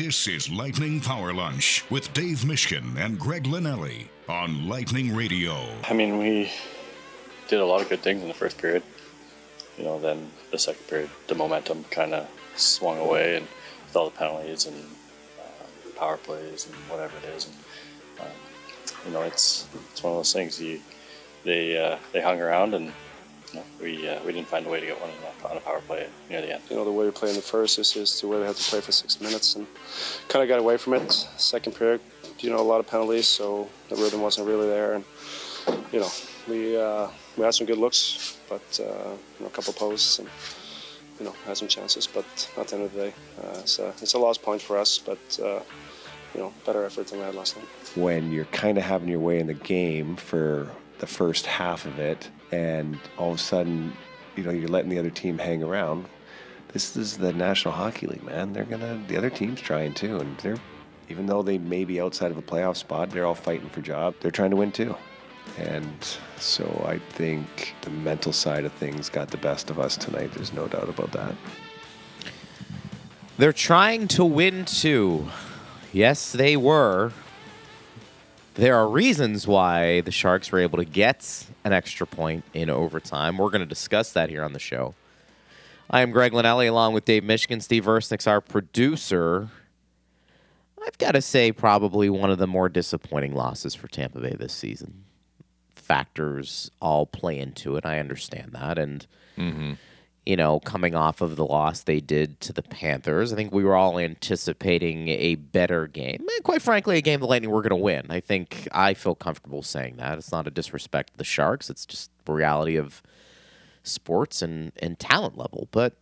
This is Lightning Power Lunch with Dave Mishkin and Greg Linnelli on Lightning Radio. I mean, we did a lot of good things in the first period. You know, then the second period, the momentum kind of swung away, and with all the penalties and uh, power plays and whatever it is, and um, you know, it's it's one of those things. You they uh, they hung around and we uh, we didn't find a way to get one on a power play near the end. You know, the way we played in the first is just the way we had to play for six minutes, and kind of got away from it. Second period, you know, a lot of penalties, so the rhythm wasn't really there, and you know, we uh, we had some good looks, but uh, you know, a couple posts and. You know, had some chances, but at the end of the day, uh, it's, a, it's a lost point for us. But uh, you know, better effort than we had last night. When you're kind of having your way in the game for the first half of it, and all of a sudden, you know, you're letting the other team hang around. This is the National Hockey League, man. They're gonna the other team's trying too, and they're even though they may be outside of a playoff spot, they're all fighting for job. They're trying to win too. And so I think the mental side of things got the best of us tonight. There's no doubt about that. They're trying to win too. Yes, they were. There are reasons why the Sharks were able to get an extra point in overtime. We're going to discuss that here on the show. I am Greg Linnelli along with Dave Mishkin, Steve Versnick's our producer. I've got to say, probably one of the more disappointing losses for Tampa Bay this season. Factors all play into it. I understand that. And. Mm-hmm you know, coming off of the loss they did to the Panthers. I think we were all anticipating a better game. And quite frankly, a game the Lightning were going to win. I think I feel comfortable saying that. It's not a disrespect to the Sharks, it's just the reality of sports and, and talent level. But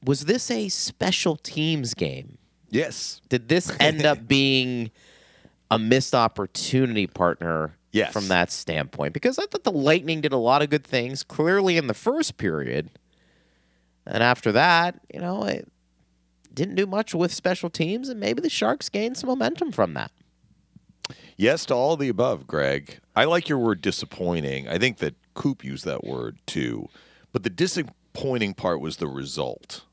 was this a special teams game? Yes. Did this end up being a missed opportunity partner Yes. From that standpoint. Because I thought the Lightning did a lot of good things clearly in the first period. And after that, you know, it didn't do much with special teams, and maybe the Sharks gained some momentum from that. Yes to all the above, Greg. I like your word disappointing. I think that Coop used that word too. But the disappointing part was the result,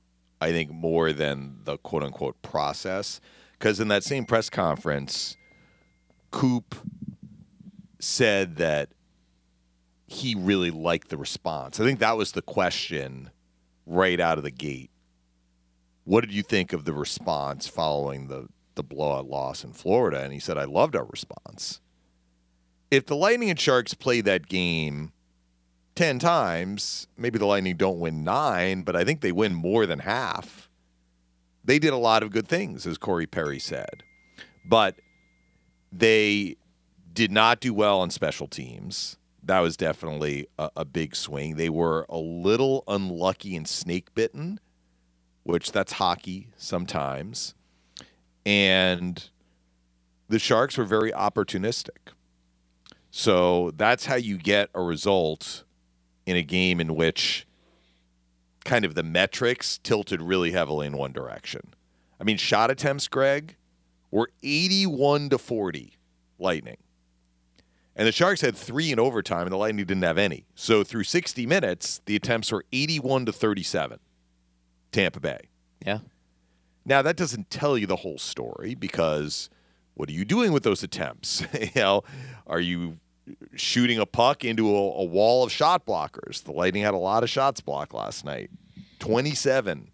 I think, more than the quote unquote process. Because in that same press conference, Coop said that he really liked the response. I think that was the question right out of the gate. What did you think of the response following the, the blowout loss in Florida? And he said, I loved our response. If the Lightning and Sharks play that game 10 times, maybe the Lightning don't win nine, but I think they win more than half. They did a lot of good things, as Corey Perry said. But they did not do well on special teams. That was definitely a, a big swing. They were a little unlucky and snake bitten, which that's hockey sometimes. And the Sharks were very opportunistic. So that's how you get a result in a game in which kind of the metrics tilted really heavily in one direction. I mean, shot attempts, Greg, were 81 to 40 Lightning. And the Sharks had three in overtime, and the Lightning didn't have any. So through 60 minutes, the attempts were 81 to 37, Tampa Bay. Yeah. Now that doesn't tell you the whole story because what are you doing with those attempts? you know, are you shooting a puck into a, a, wall of shot blockers? The Lightning had a lot of shots blocked last night. 27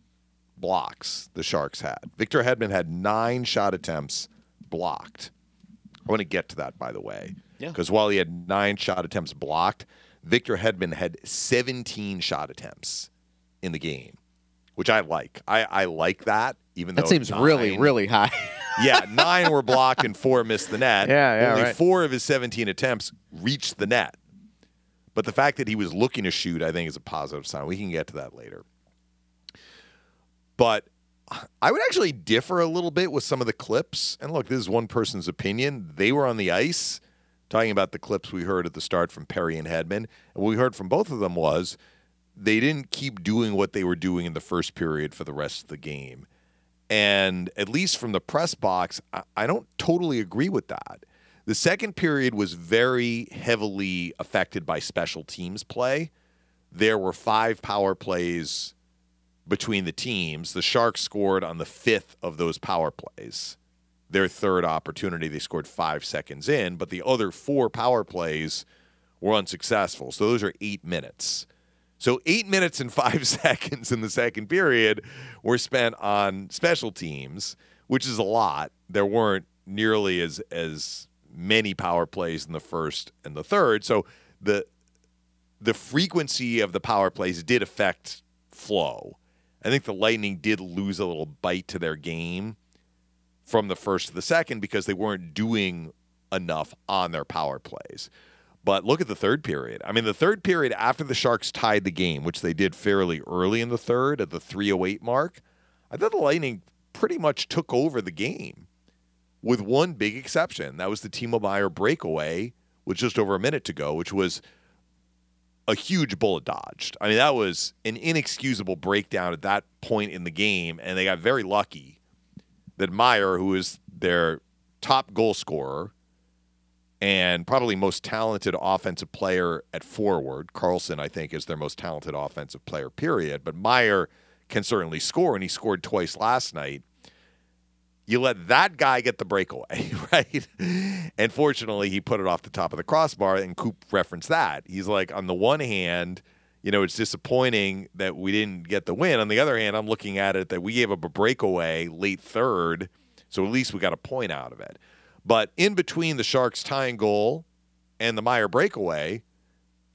blocks the Sharks had. Victor Hedman had nine shot attempts blocked. I want to get to that, by the way. Because while he had nine shot attempts blocked, Victor Hedman had 17 shot attempts in the game, which I like. I, I like that, even that though seems nine, really, really high. yeah, nine were blocked and four missed the net. Yeah, yeah. Only right. four of his 17 attempts reached the net. But the fact that he was looking to shoot, I think, is a positive sign. We can get to that later. But I would actually differ a little bit with some of the clips. And look, this is one person's opinion. They were on the ice talking about the clips we heard at the start from Perry and Hedman. And what we heard from both of them was they didn't keep doing what they were doing in the first period for the rest of the game. And at least from the press box, I don't totally agree with that. The second period was very heavily affected by special teams play. There were five power plays between the teams. The Sharks scored on the fifth of those power plays. Their third opportunity, they scored five seconds in, but the other four power plays were unsuccessful. So those are eight minutes. So eight minutes and five seconds in the second period were spent on special teams, which is a lot. There weren't nearly as as many power plays in the first and the third. So the the frequency of the power plays did affect flow. I think the Lightning did lose a little bite to their game from the first to the second because they weren't doing enough on their power plays. But look at the third period. I mean, the third period after the Sharks tied the game, which they did fairly early in the third at the 308 mark, I thought the Lightning pretty much took over the game with one big exception. That was the Timo Meier breakaway with just over a minute to go, which was a huge bullet dodged. I mean, that was an inexcusable breakdown at that point in the game, and they got very lucky that Meier, who is their top goal scorer and probably most talented offensive player at forward, Karlsson, I think, is their most talented offensive player, period. But Meier can certainly score, and he scored twice last night you let that guy get the breakaway, right? And fortunately, he put it off the top of the crossbar, and Coop referenced that. He's like, on the one hand, you know, it's disappointing that we didn't get the win. On the other hand, I'm looking at it that we gave up a breakaway late third, so at least we got a point out of it. But in between the Sharks tying goal and the Meier breakaway,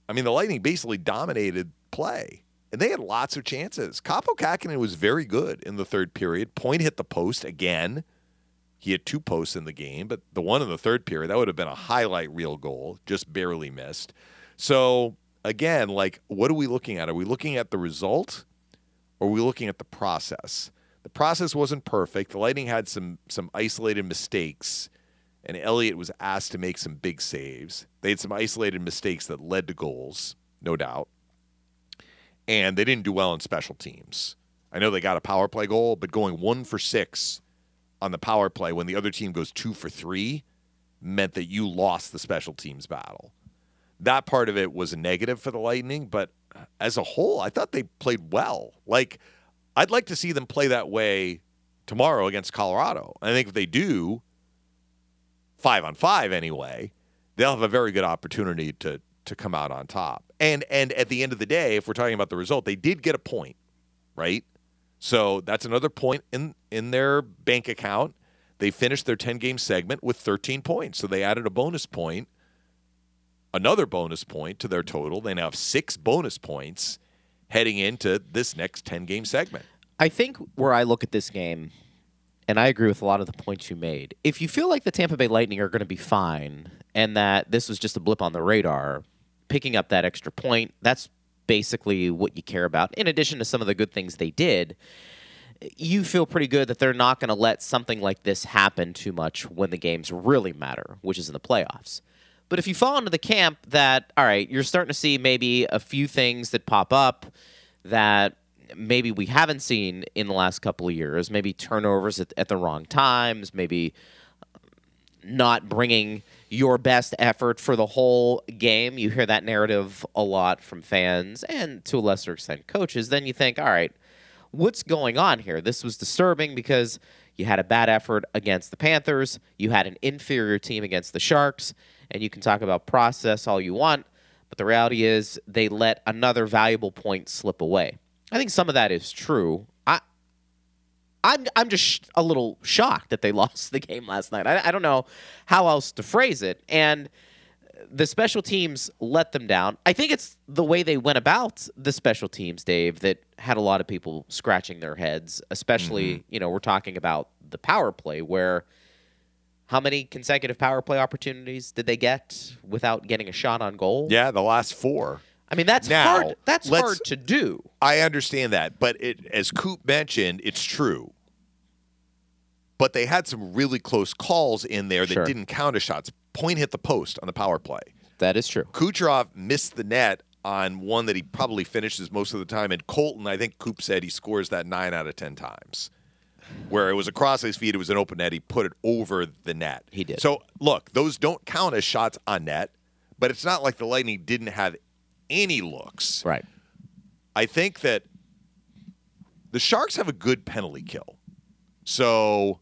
I mean, the Lightning basically dominated play. And they had lots of chances. Kaapo Kähkönen was very good in the third period. Point hit the post again. He had two posts in the game, but the one in the third period, that would have been a highlight reel goal, just barely missed. So, again, like, what are we looking at? Are we looking at the result or are we looking at the process? The process wasn't perfect. The Lightning had some some isolated mistakes, and Elliott was asked to make some big saves. They had some isolated mistakes that led to goals, no doubt and they didn't do well in special teams. I know they got a power play goal, but going one for six on the power play when the other team goes two for three meant that you lost the special teams battle. That part of it was a negative for the Lightning, but as a whole, I thought they played well. Like, I'd like to see them play that way tomorrow against Colorado. I think if they do, five on five anyway, they'll have a very good opportunity to to come out on top. And and at the end of the day, if we're talking about the result, they did get a point, right? So that's another point in in their bank account. They finished their 10 game segment with 13 points. So they added a bonus point, another bonus point to their total. They now have 6 bonus points heading into this next 10 game segment. I think where I look at this game and I agree with a lot of the points you made. If you feel like the Tampa Bay Lightning are going to be fine and that this was just a blip on the radar, picking up that extra point, that's basically what you care about. In addition to some of the good things they did, you feel pretty good that they're not going to let something like this happen too much when the games really matter, which is in the playoffs. But if you fall into the camp that, all right, you're starting to see maybe a few things that pop up that maybe we haven't seen in the last couple of years, maybe turnovers at, at the wrong times, maybe not bringing your best effort for the whole game. You hear that narrative a lot from fans and to a lesser extent coaches. Then you think, all right, what's going on here? This was disturbing because you had a bad effort against the Panthers, you had an inferior team against the Sharks, and you can talk about process all you want, but the reality is they let another valuable point slip away. I think some of that is true. I'm I'm just a little shocked that they lost the game last night. I, I don't know how else to phrase it. And the special teams let them down. I think it's the way they went about the special teams, Dave, that had a lot of people scratching their heads. Especially, mm-hmm. you know, we're talking about the power play where how many consecutive power play opportunities did they get without getting a shot on goal? Yeah, the last four. I mean, that's now, hard. That's hard to do. I understand that, but it, as Coop mentioned, it's true. But they had some really close calls in there that sure. didn't count as shots. Point hit the post on the power play. That is true. Kucherov missed the net on one that he probably finishes most of the time. And Colton, I think Coop said he scores that nine out of ten times. Where it was across his feet, it was an open net. He put it over the net. He did. So look, those don't count as shots on net, but it's not like the Lightning didn't have any looks. Right. I think that the Sharks have a good penalty kill. So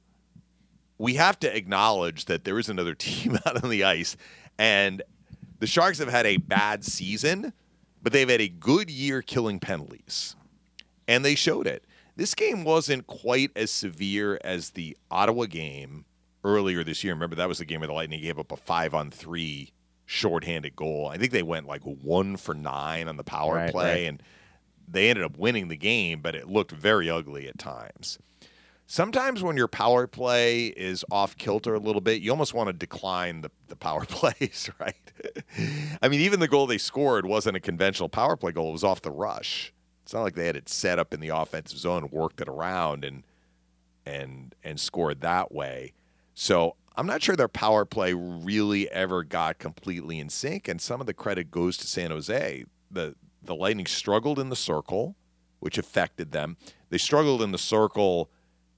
we have to acknowledge that there is another team out on the ice. And the Sharks have had a bad season, but they've had a good year killing penalties. And they showed it. This game wasn't quite as severe as the Ottawa game earlier this year. Remember, that was the game where the Lightning gave up a five on three shorthanded goal. I think they went like one for nine on the power Right, play, right. and they ended up winning the game, but it looked very ugly at times. Sometimes when your power play is off kilter a little bit, you almost want to decline the, the power plays, right? I mean, even the goal they scored wasn't a conventional power play goal, it was off the rush. It's not like they had it set up in the offensive zone, worked it around and and and scored that way. So I'm not sure their power play really ever got completely in sync, and some of the credit goes to San Jose. The the Lightning struggled in the circle, which affected them. They struggled in the circle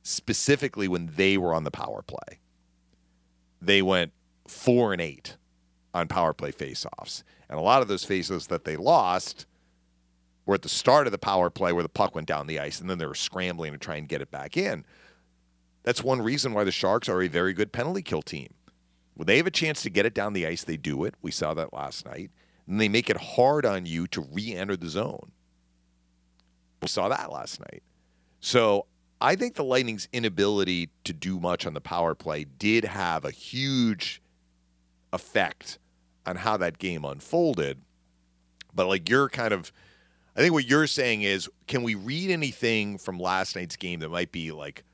specifically when they were on the power play. They went four and eight on power play faceoffs. And a lot of those faceoffs that they lost were at the start of the power play where the puck went down the ice and then they were scrambling to try and get it back in. That's one reason why the Sharks are a very good penalty kill team. When they have a chance to get it down the ice, they do it. We saw that last night. And they make it hard on you to re enter the zone. We saw that last night. So I think the Lightning's inability to do much on the power play did have a huge effect on how that game unfolded. But like you're kind of, I think what you're saying is, can we read anything from last night's game that might be like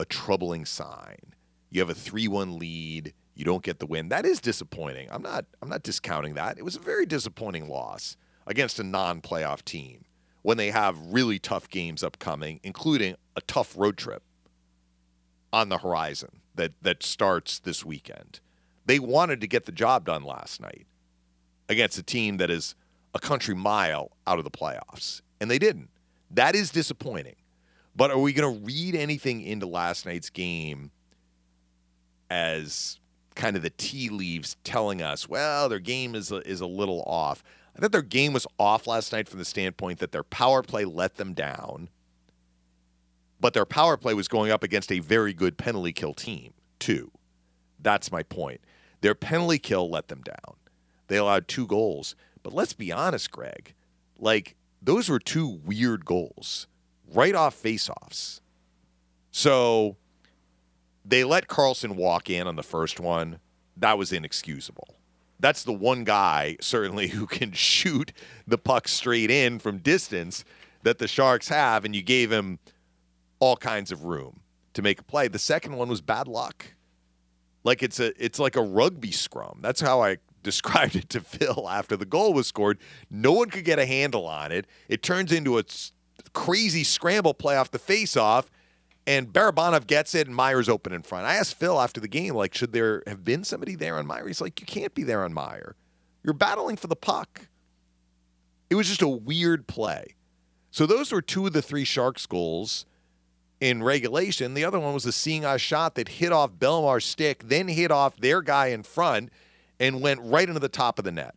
a troubling sign? You have a three-one lead, you don't get the win. That is disappointing. I'm not, I'm not discounting that. It was a very disappointing loss against a non-playoff team when they have really tough games upcoming, including a tough road trip on the horizon that that starts this weekend. They wanted to get the job done last night against a team that is a country mile out of the playoffs, and they didn't. That is disappointing. But are we going to read anything into last night's game as kind of the tea leaves telling us, well, their game is a, is a little off? I thought their game was off last night from the standpoint that their power play let them down, but their power play was going up against a very good penalty kill team, too. That's my point. Their penalty kill let them down. They allowed two goals. But let's be honest, Greg. Like, those were two weird goals right off faceoffs. So they let Karlsson walk in on the first one. That was inexcusable. That's the one guy, certainly, who can shoot the puck straight in from distance that the Sharks have, and you gave him all kinds of room to make a play. The second one was bad luck. Like it's a it's like a rugby scrum. That's how I described it to Phil after the goal was scored. No one could get a handle on it. It turns into a crazy scramble play off the faceoff, and Barabanov gets it, and Meier's open in front. I asked Phil after the game, like, should there have been somebody there on Meier? He's like, you can't be there on Meier. You're battling for the puck. It was just a weird play. So those were two of the three Sharks goals in regulation. The other one was a seeing eye shot that hit off Bellemare's stick, then hit off their guy in front and went right into the top of the net.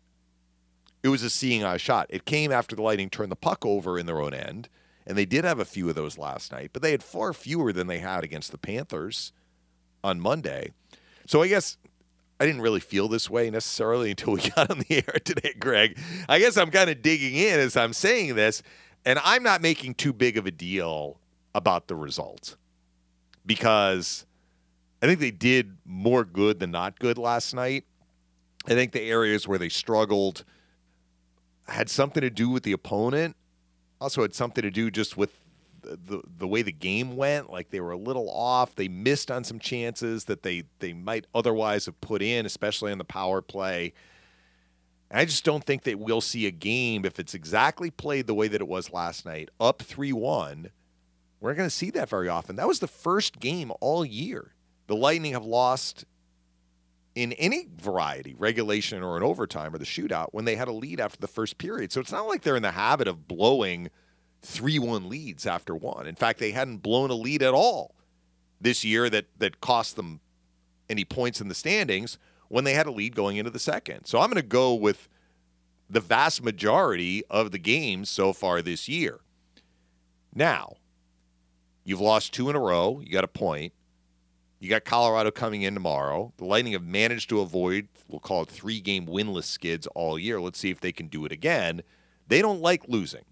It was a seeing eye shot. It came after the Lightning turned the puck over in their own end, and they did have a few of those last night, but they had far fewer than they had against the Panthers on Monday. So I guess I didn't really feel this way necessarily until we got on the air today, Greg. I guess I'm kind of digging in as I'm saying this, and I'm not making too big of a deal about the result because I think they did more good than not good last night. I think the areas where they struggled had something to do with the opponent. Also had something to do just with the, the, way the game went. Like they were a little off. They missed on some chances that they they might otherwise have put in, especially on the power play. And I just don't think that we'll see a game if it's exactly played the way that it was last night, up three one. We're not going to see that very often. That was the first game all year. The Lightning have lost in any variety, regulation or an overtime or the shootout, when they had a lead after the first period. So it's not like they're in the habit of blowing 3 1 leads after one. In fact, they hadn't blown a lead at all this year that, that cost them any points in the standings when they had a lead going into the second. So I'm going to go with the vast majority of the games so far this year. Now, You've lost two in a row. You got a point. You got Colorado coming in tomorrow. The Lightning have managed to avoid, we'll call it three game winless skids all year. Let's see if they can do it again. They don't like losing.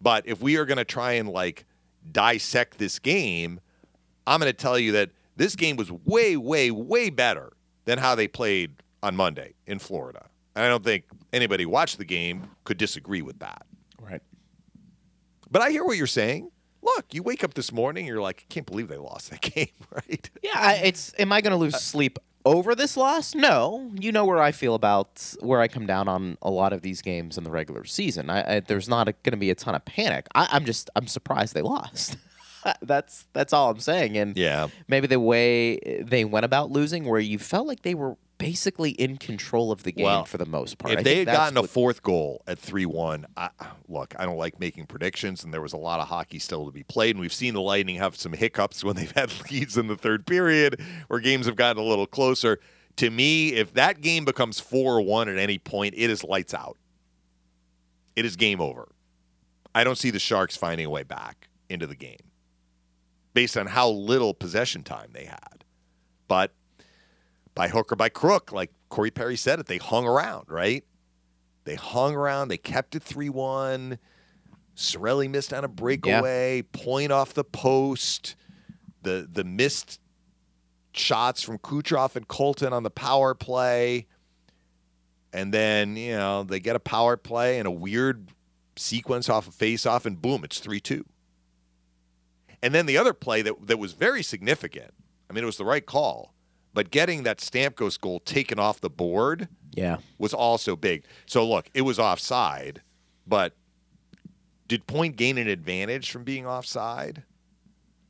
But if we are going to try and like dissect this game, I'm going to tell you that this game was way, way, way better than how they played on Monday in Florida. And I don't think anybody who watched the game could disagree with that. Right. But I hear what you're saying. Look, you wake up this morning, you're like, I can't believe they lost that game, right? Yeah, I, it's. Am I going to lose uh, sleep over this loss? No. You know where I feel about where I come down on a lot of these games in the regular season. I, I, there's not going to be a ton of panic. I, I'm just. I'm surprised they lost. that's that's all I'm saying. And Yeah. maybe the way they went about losing, where you felt like they were basically in control of the game Well, for the most part. If I they had gotten a fourth goal at 3 1, look, I don't like making predictions, and there was a lot of hockey still to be played. And we've seen the Lightning have some hiccups when they've had leads in the third period where games have gotten a little closer. To me, if that game becomes 4 1 at any point, it is lights out. It is game over. I don't see the Sharks finding a way back into the game based on how little possession time they had. But by hook or by crook, like Corey Perry said it, they hung around, right? They hung around. They kept it 3 1. Cirelli missed on a breakaway, point off the post. The the missed shots from Kucherov and Colton on the power play. And then, you know, they get a power play and a weird sequence off a face off, and boom, it's 3 2. And then the other play that, that was very significant, I mean, it was the right call, but getting that Stamkos goal taken off the board yeah, was also big. So look, it was offside, but did Point gain an advantage from being offside?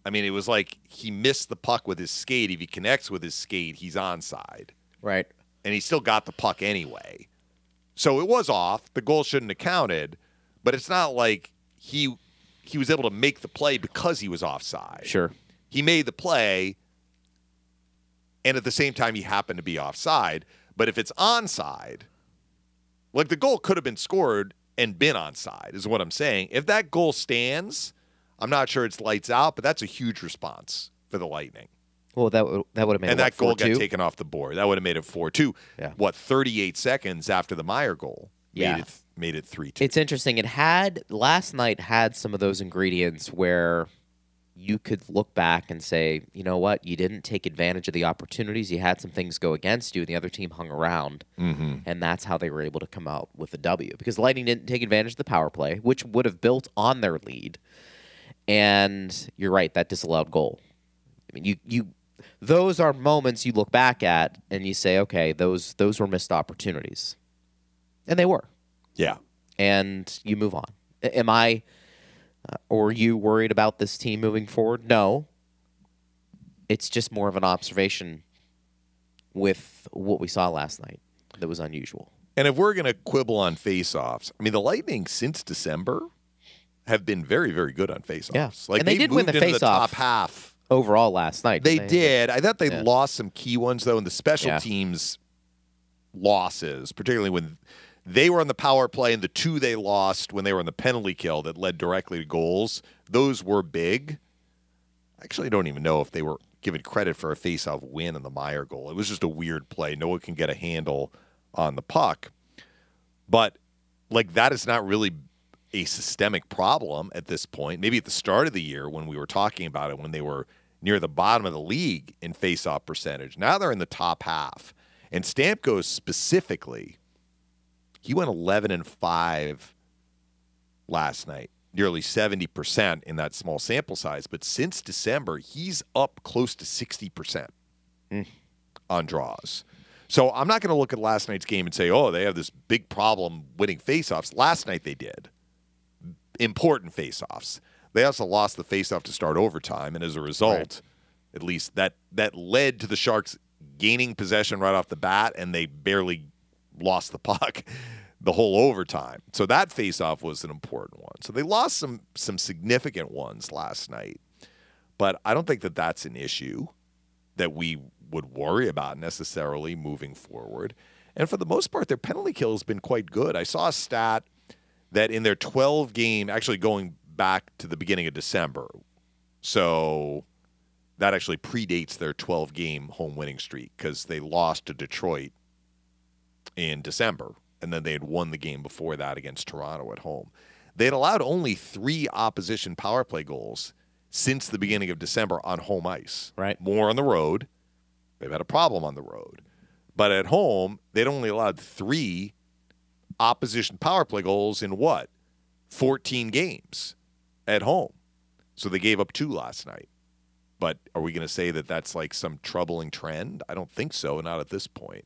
I mean, it was like he missed the puck with his skate. If he connects with his skate, he's onside. right. And he still got the puck anyway. So it was off. The goal shouldn't have counted, but it's not like he he was able to make the play because he was offside Sure. he made the play and at the same time he happened to be offside but if it's onside like the goal could have been scored and been onside is what i'm saying if that goal stands i'm not sure it's lights out but that's a huge response for the lightning Well, that would that would have made and it, that what, goal got 4-2? taken off the board that would have made it 4-2 Yeah. what 38 seconds after the meier goal Yeah. made it made it 3-2 It's interesting. It had last night had some of those ingredients where you could look back and say, you know what, you didn't take advantage of the opportunities. You had some things go against you, and the other team hung around, mm-hmm. and that's how they were able to come out with a W. Because Lightning didn't take advantage of the power play, which would have built on their lead. And you're right, that disallowed goal. I mean, you you those are moments you look back at and you say, okay, those those were missed opportunities, and they were yeah and you move on. Am I Uh, or you worried about this team moving forward? No. It's just more of an observation with what we saw last night that was unusual. And if we're going to quibble on face-offs, I mean, the Lightning since December have been very, very good on face-offs. Yeah. Like And they did win the face-off. top half. Overall last night. They didn't did. I thought they Yeah. lost some key ones though in the special Yeah. teams losses, particularly when they were on the power play and the two they lost when they were on the penalty kill that led directly to goals. Those were big. I actually don't even know if they were given credit for a face-off win in the Meier goal. It was just a weird play. No one can get a handle on the puck. But like that is not really a systemic problem at this point. Maybe at the start of the year when we were talking about it when they were near the bottom of the league in face-off percentage. Now they're in the top half. And Stamkos specifically, he went 11 and 5 last night, nearly 70% in that small sample size, but since December, he's up close to 60% hmm. on draws. So I'm not going to look at last night's game and say, "Oh, they have this big problem winning faceoffs." Last night they did. Important faceoffs. They also lost the faceoff to start overtime, and as a result, at least that that led to the Sharks gaining possession right off the bat, and they barely lost the puck the whole overtime. So that faceoff was an important one. So they lost some some significant ones last night, but I don't think that that's an issue that we would worry about necessarily moving forward. And for the most part, their penalty kill has been quite good. I saw a stat that in their 12 game, actually going back to the beginning of December, So that actually predates their 12 game home winning streak because they lost to Detroit in December. And then they had won the game before that against Toronto at home. They had allowed only three opposition power play goals since the beginning of December on home ice. Right. More on the road. They've had a problem on the road. But at home, they'd only allowed three opposition power play goals in what? 14 games at home. So they gave up two last night. But are we going to say that that's like some troubling trend? I don't think so, not at this point.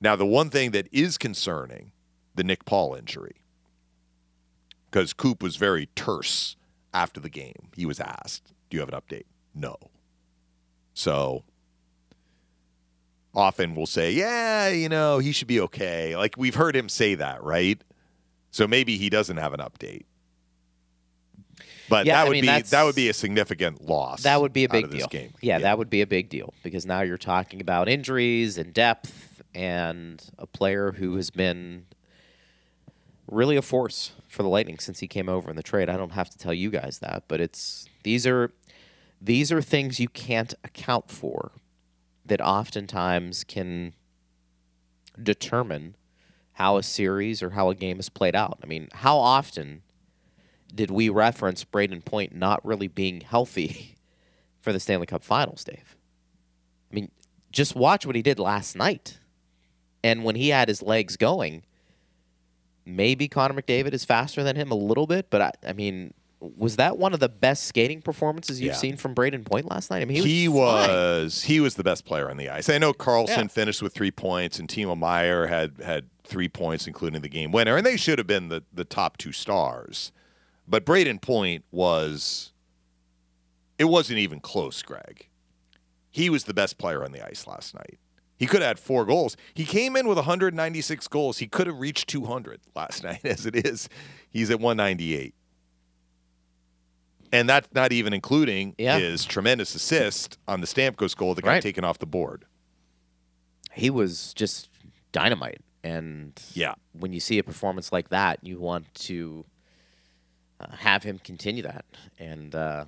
Now, the one thing that is concerning the Nick Paul injury, because Coop was very terse after the game. He was asked, Do you have an update? No. So often we'll say, Yeah, you know, he should be okay. Like we've heard him say that, right? So maybe he doesn't have an update. But Yeah, that I would mean, be that would be a significant loss. That would be a big deal. Game. Yeah, that would be a big deal because now you're talking about injuries and depth and a player who has been really a force for the Lightning since he came over in the trade. I don't have to tell you guys that, but it's these are these are things you can't account for that oftentimes can determine how a series or how a game is played out. I mean, how often did we reference Brayden Point not really being healthy for the Stanley Cup Finals, Dave? I mean, just watch what he did last night. And when he had his legs going, maybe Connor McDavid is faster than him a little bit, but I, I mean, was that one of the best skating performances you've Yeah. seen from Brayden Point last night? I mean, he, he was, fine. was he was the best player on the ice. I know Karlsson Yeah. finished with three points, and Timo Meier had had three points, including the game winner, and they should have been the the top two stars. But Brayden Point was it wasn't even close, Greg. He was the best player on the ice last night. He could have had four goals. He came in with 196 goals. He could have reached 200 last night. As it is, he's at 198. And that's not even including Yeah. his tremendous assist on the Stamkos goal that got Right. taken off the board. he was just dynamite. And Yeah. when you see a performance like that, you want to uh, have him continue that. And uh,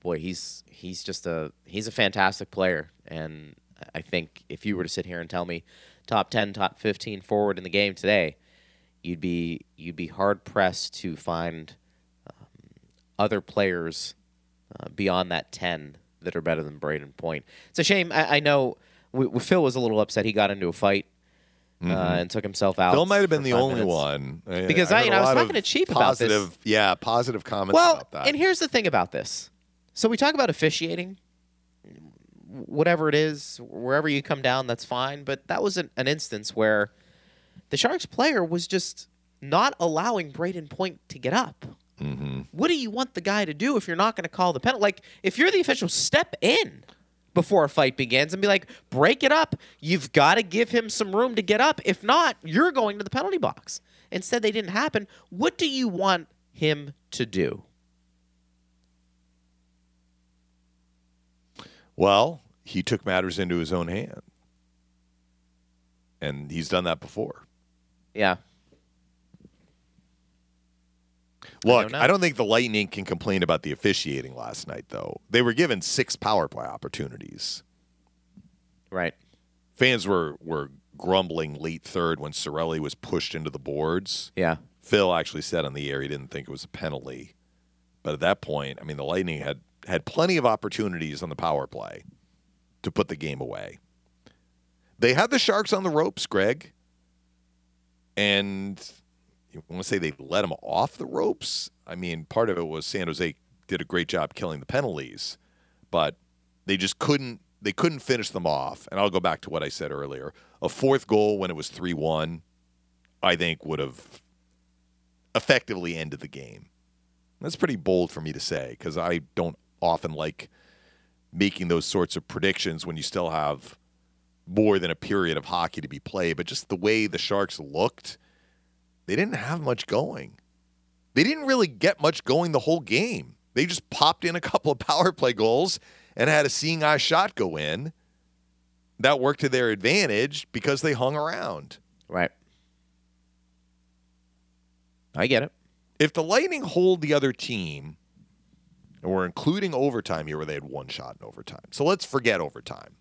boy, he's he's just a he's a fantastic player. And I think if you were to sit here and tell me top ten, top fifteen forward in the game today, you'd be you'd be hard pressed to find um, other players uh, beyond that ten that are better than Brayden Point. It's a shame. I, I know w- w- Phil was a little upset. He got into a fight. Uh, and took himself out. Mm-hmm. Phil might have been the only minutes. one. Because I- heard you know, I was talking to Cheap about this. positive, Yeah, positive comments Well, about that. and here's the thing about this. So we talk about officiating, whatever it is, wherever you come down, that's fine. But that was an, an instance where the Sharks player was just not allowing Brayden Point to get up. Mm-hmm. What do you want the guy to do if you're not going to call the penalty? Like, if you're the official, step in before a fight begins and be like, break it up. You've got to give him some room to get up. If not, you're going to the penalty box. Instead, they didn't happen. What do you want him to do? Well, he took matters into his own hand. And he's done that before. Yeah. Look, don't. I don't think the Lightning can complain about the officiating last night, though. They were given six power play opportunities. Right. Fans were, were grumbling late third when Cirelli was pushed into the boards. Yeah. Phil actually said on the air he didn't think it was a penalty. But at that point, I mean, the Lightning had, had plenty of opportunities on the power play to put the game away. They had the Sharks on the ropes, Greg. And you want to say they let them off the ropes? I mean, part of it was San Jose did a great job killing the penalties, but they just couldn't they couldn't finish them off. And I'll go back to what I said earlier. A fourth goal when it was 3-1, I think would have effectively ended the game. That's pretty bold for me to say because I don't often like making those sorts of predictions when you still have more than a period of hockey to be played. But just the way the Sharks looked, they didn't have much going. They didn't really get much going the whole game. They just popped in a couple of power play goals and had a seeing eye shot go in. That worked to their advantage because they hung around. Right. I get it. if the Lightning hold the other team and we're including overtime here where they had one shot in overtime. So let's forget overtime.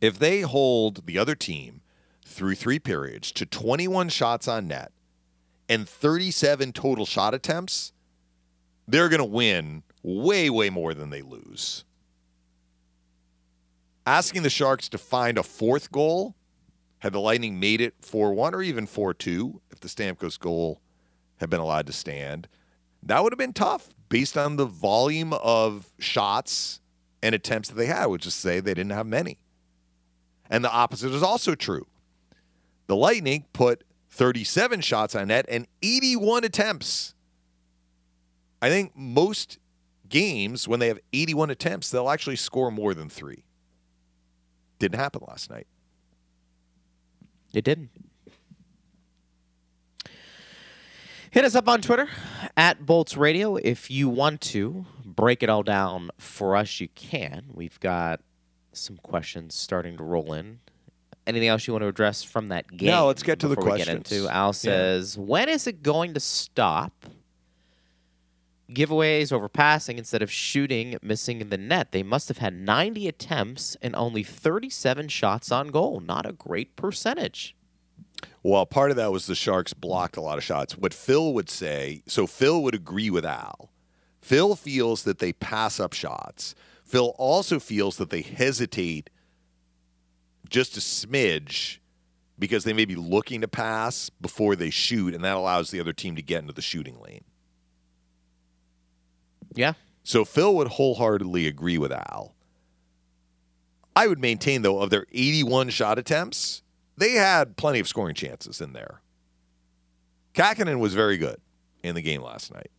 If they hold the other team through three periods to 21 shots on net and 37 total shot attempts, they're going to win way, way more than they lose. Asking the Sharks to find a fourth goal, had the Lightning made it 4 1 or even 4 2, if the Stamkos goal had been allowed to stand, that would have been tough based on the volume of shots and attempts that they had, which is to say they didn't have many. And the opposite is also true. The Lightning put 37 shots on net and 81 attempts. I think most games, when they have 81 attempts, they'll actually score more than three. Didn't happen last night. It didn't. Hit us up on Twitter at Bolts Radio. If you want to break it all down for us, you can. We've got some questions starting to roll in. Anything else you want to address from that game? No, let's get to the questions. Get into? Al says, "When is it going to stop giveaways over passing instead of shooting, missing in the net? They must have had 90 attempts and only 37 shots on goal. Not a great percentage." Well, part of that was the Sharks blocked a lot of shots. What Phil would say, so Phil would agree with Al. Phil feels that they pass up shots. Phil also feels that they hesitate just a smidge because they may be looking to pass before they shoot, and that allows the other team to get into the shooting lane. Yeah. So Phil would wholeheartedly agree with Al. I would maintain, though, of their 81 shot attempts, they had plenty of scoring chances in there. Kähkönen was very good in the game last night.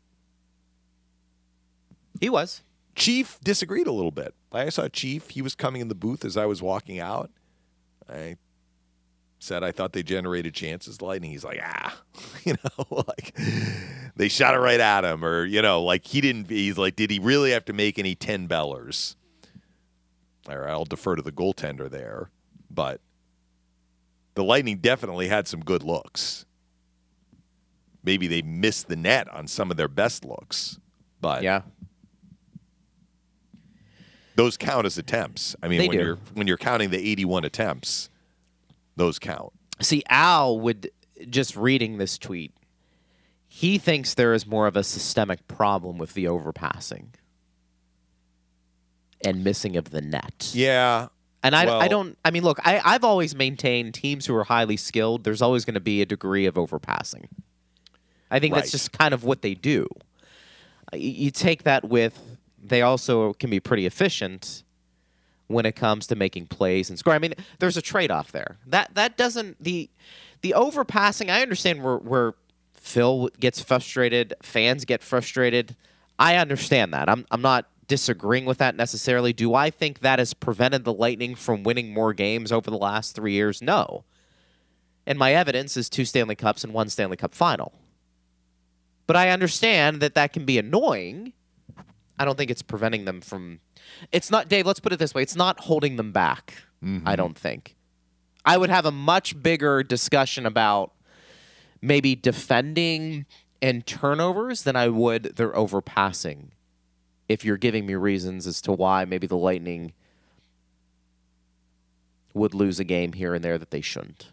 He was. Chief disagreed a little bit. I saw Chief. He was coming in the booth as I was walking out. I said I thought they generated chances. Lightning. He's like, ah, you know, like they shot it right at him, or you know, like he didn't. He's like, did he really have to make any ten bellers? All right, I'll defer to the goaltender there, but the Lightning definitely had some good looks. Maybe they missed the net on some of their best looks, but Yeah. those count as attempts. I mean, They when do. you're when you're counting the 81 attempts, those count. See, Al would just reading this tweet. He thinks there is more of a systemic problem with the overpassing and missing of the net. Yeah, And I, I don't. I mean, look, I, I've always maintained teams who are highly skilled. There's always going to be a degree of overpassing. I think Right. that's just kind of what they do. You take that with. They also can be pretty efficient when it comes to making plays and score. I mean, there's a trade-off there. That that doesn't the the overpassing. I understand where where Phil gets frustrated, fans get frustrated. I understand that. I'm I'm not disagreeing with that necessarily. Do I think that has prevented the Lightning from winning more games over the last three years? No. And my evidence is two Stanley Cups and one Stanley Cup final. But I understand that that can be annoying. I don't think it's preventing them from. It's not, Dave, let's put it this way it's not holding them back, I mm-hmm. don't think. I would have a much bigger discussion about maybe defending and turnovers than I would their overpassing. If you're giving me reasons as to why maybe the Lightning would lose a game here and there that they shouldn't.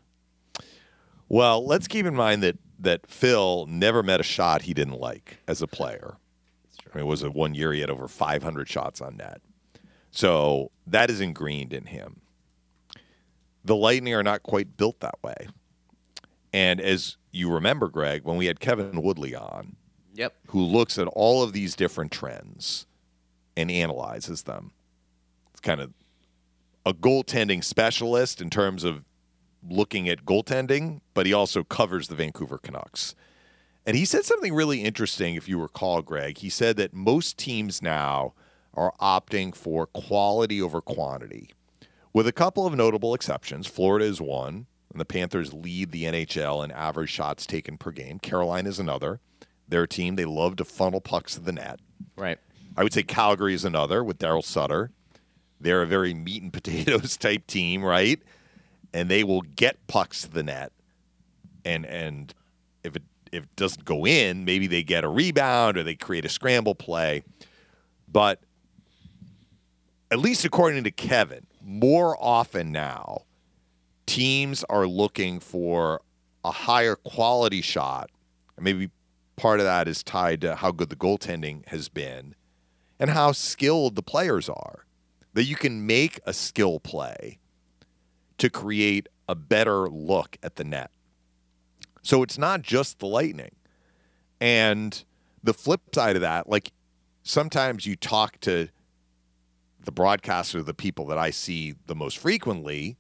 Well, let's keep in mind that that Phil never met a shot he didn't like as a player. I mean, it was a one year he had over 500 shots on net, so that is ingrained in him. The Lightning are not quite built that way, and as you remember, Greg, when we had Kevin Woodley on, Yep. who looks at all of these different trends and analyzes them. It's kind of a goaltending specialist in terms of looking at goaltending, but he also covers the Vancouver Canucks. And he said something really interesting, if you recall, Greg. He said that most teams now are opting for quality over quantity, with a couple of notable exceptions. Florida is one, and the Panthers lead the NHL in average shots taken per game. Carolina is another. They're a team, they love to funnel pucks to the net. Right. I would say Calgary is another with Daryl Sutter. They're a very meat and potatoes type team, right? And they will get pucks to the net, and and if it if it doesn't go in, maybe they get a rebound or they create a scramble play. But at least according to Kevin, more often now, teams are looking for a higher quality shot. Maybe part of that is tied to how good the goaltending has been and how skilled the players are. That you can make a skill play to create a better look at the net. So it's not just the Lightning. And the flip side of that, like sometimes you talk to the broadcaster, the people that I see the most frequently,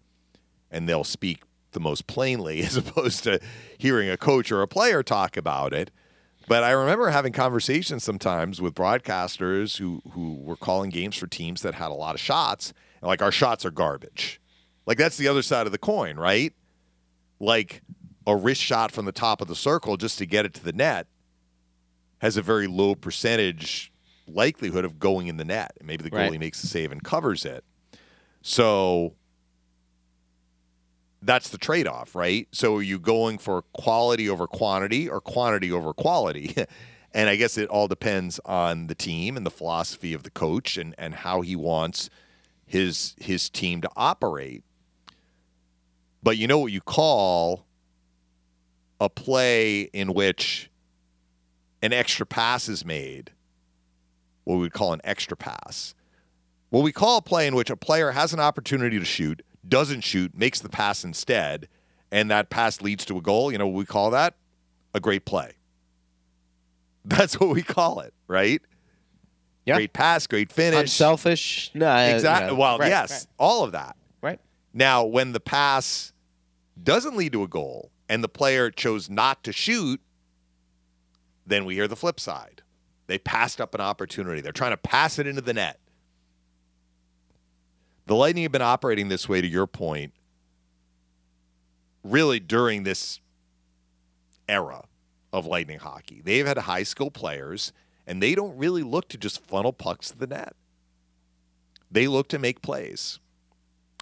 and they'll speak the most plainly as opposed to hearing a coach or a player talk about it. But I remember having conversations sometimes with broadcasters who who were calling games for teams that had a lot of shots, and like our shots are garbage. Like that's the other side of the coin, right? Like a wrist shot from the top of the circle just to get it to the net has a very low percentage likelihood of going in the net. Maybe the goalie Right. makes the save and covers it. So that's the trade off, right? So are you going for quality over quantity or quantity over quality? and I guess it all depends on the team and the philosophy of the coach and, and how he wants his his team to operate. But you know what you call a play in which an extra pass is made, what we would call an extra pass. What we call a play in which a player has an opportunity to shoot, doesn't shoot, makes the pass instead, and that pass leads to a goal. You know what we call that? A great play. That's what we call it, right? Yeah. Great pass, great finish. Unselfish. No, Exactly. know, well, right, yes, right, all of that. right. Now, when the pass doesn't lead to a goal and the player chose not to shoot, then we hear the flip side. They passed up an opportunity. They're trying to pass it into the net. The Lightning have been operating this way, to your point, really during this era of Lightning hockey. They've had high skill players, and they don't really look to just funnel pucks to the net. They look to make plays.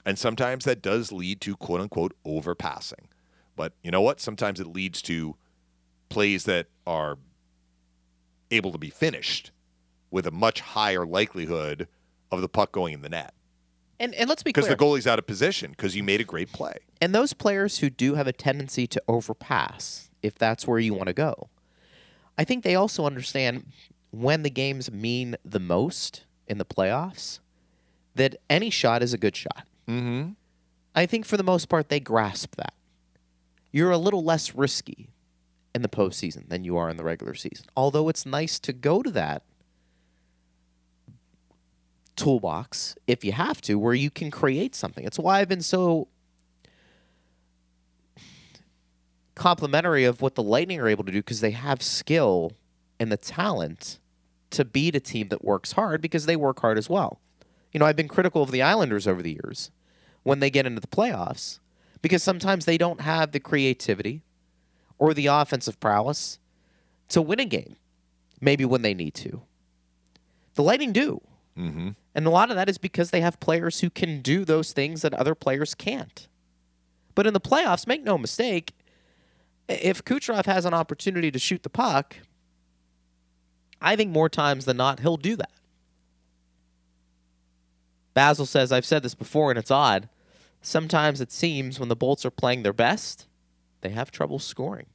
And sometimes that does lead to quote unquote overpassing. But you know what? Sometimes it leads to plays that are able to be finished with a much higher likelihood of the puck going in the net. And and let's be clear. Because the goalie's out of position because you made a great play. and those players who do have a tendency to overpass, if that's where you want to go, I think they also understand when the games mean the most in the playoffs that any shot is a good shot. Mm-hmm. I think for the most part they grasp that. You're a little less risky in the postseason than you are in the regular season. Although it's nice to go to that toolbox if you have to, where you can create something. It's why I've been so complimentary of what the Lightning are able to do because they have skill and the talent to beat a team that works hard because they work hard as well. You know, I've been critical of the Islanders over the years when they get into the playoffs because sometimes they don't have the creativity or the offensive prowess to win a game, maybe when they need to. The Lightning do. Mm-hmm. And a lot of that is because they have players who can do those things that other players can't. But in the playoffs, make no mistake, if Kucherov has an opportunity to shoot the puck, I think more times than not, he'll do that. Basil says, I've said this before and it's odd. Sometimes it seems when the Bolts are playing their best, they have trouble scoring.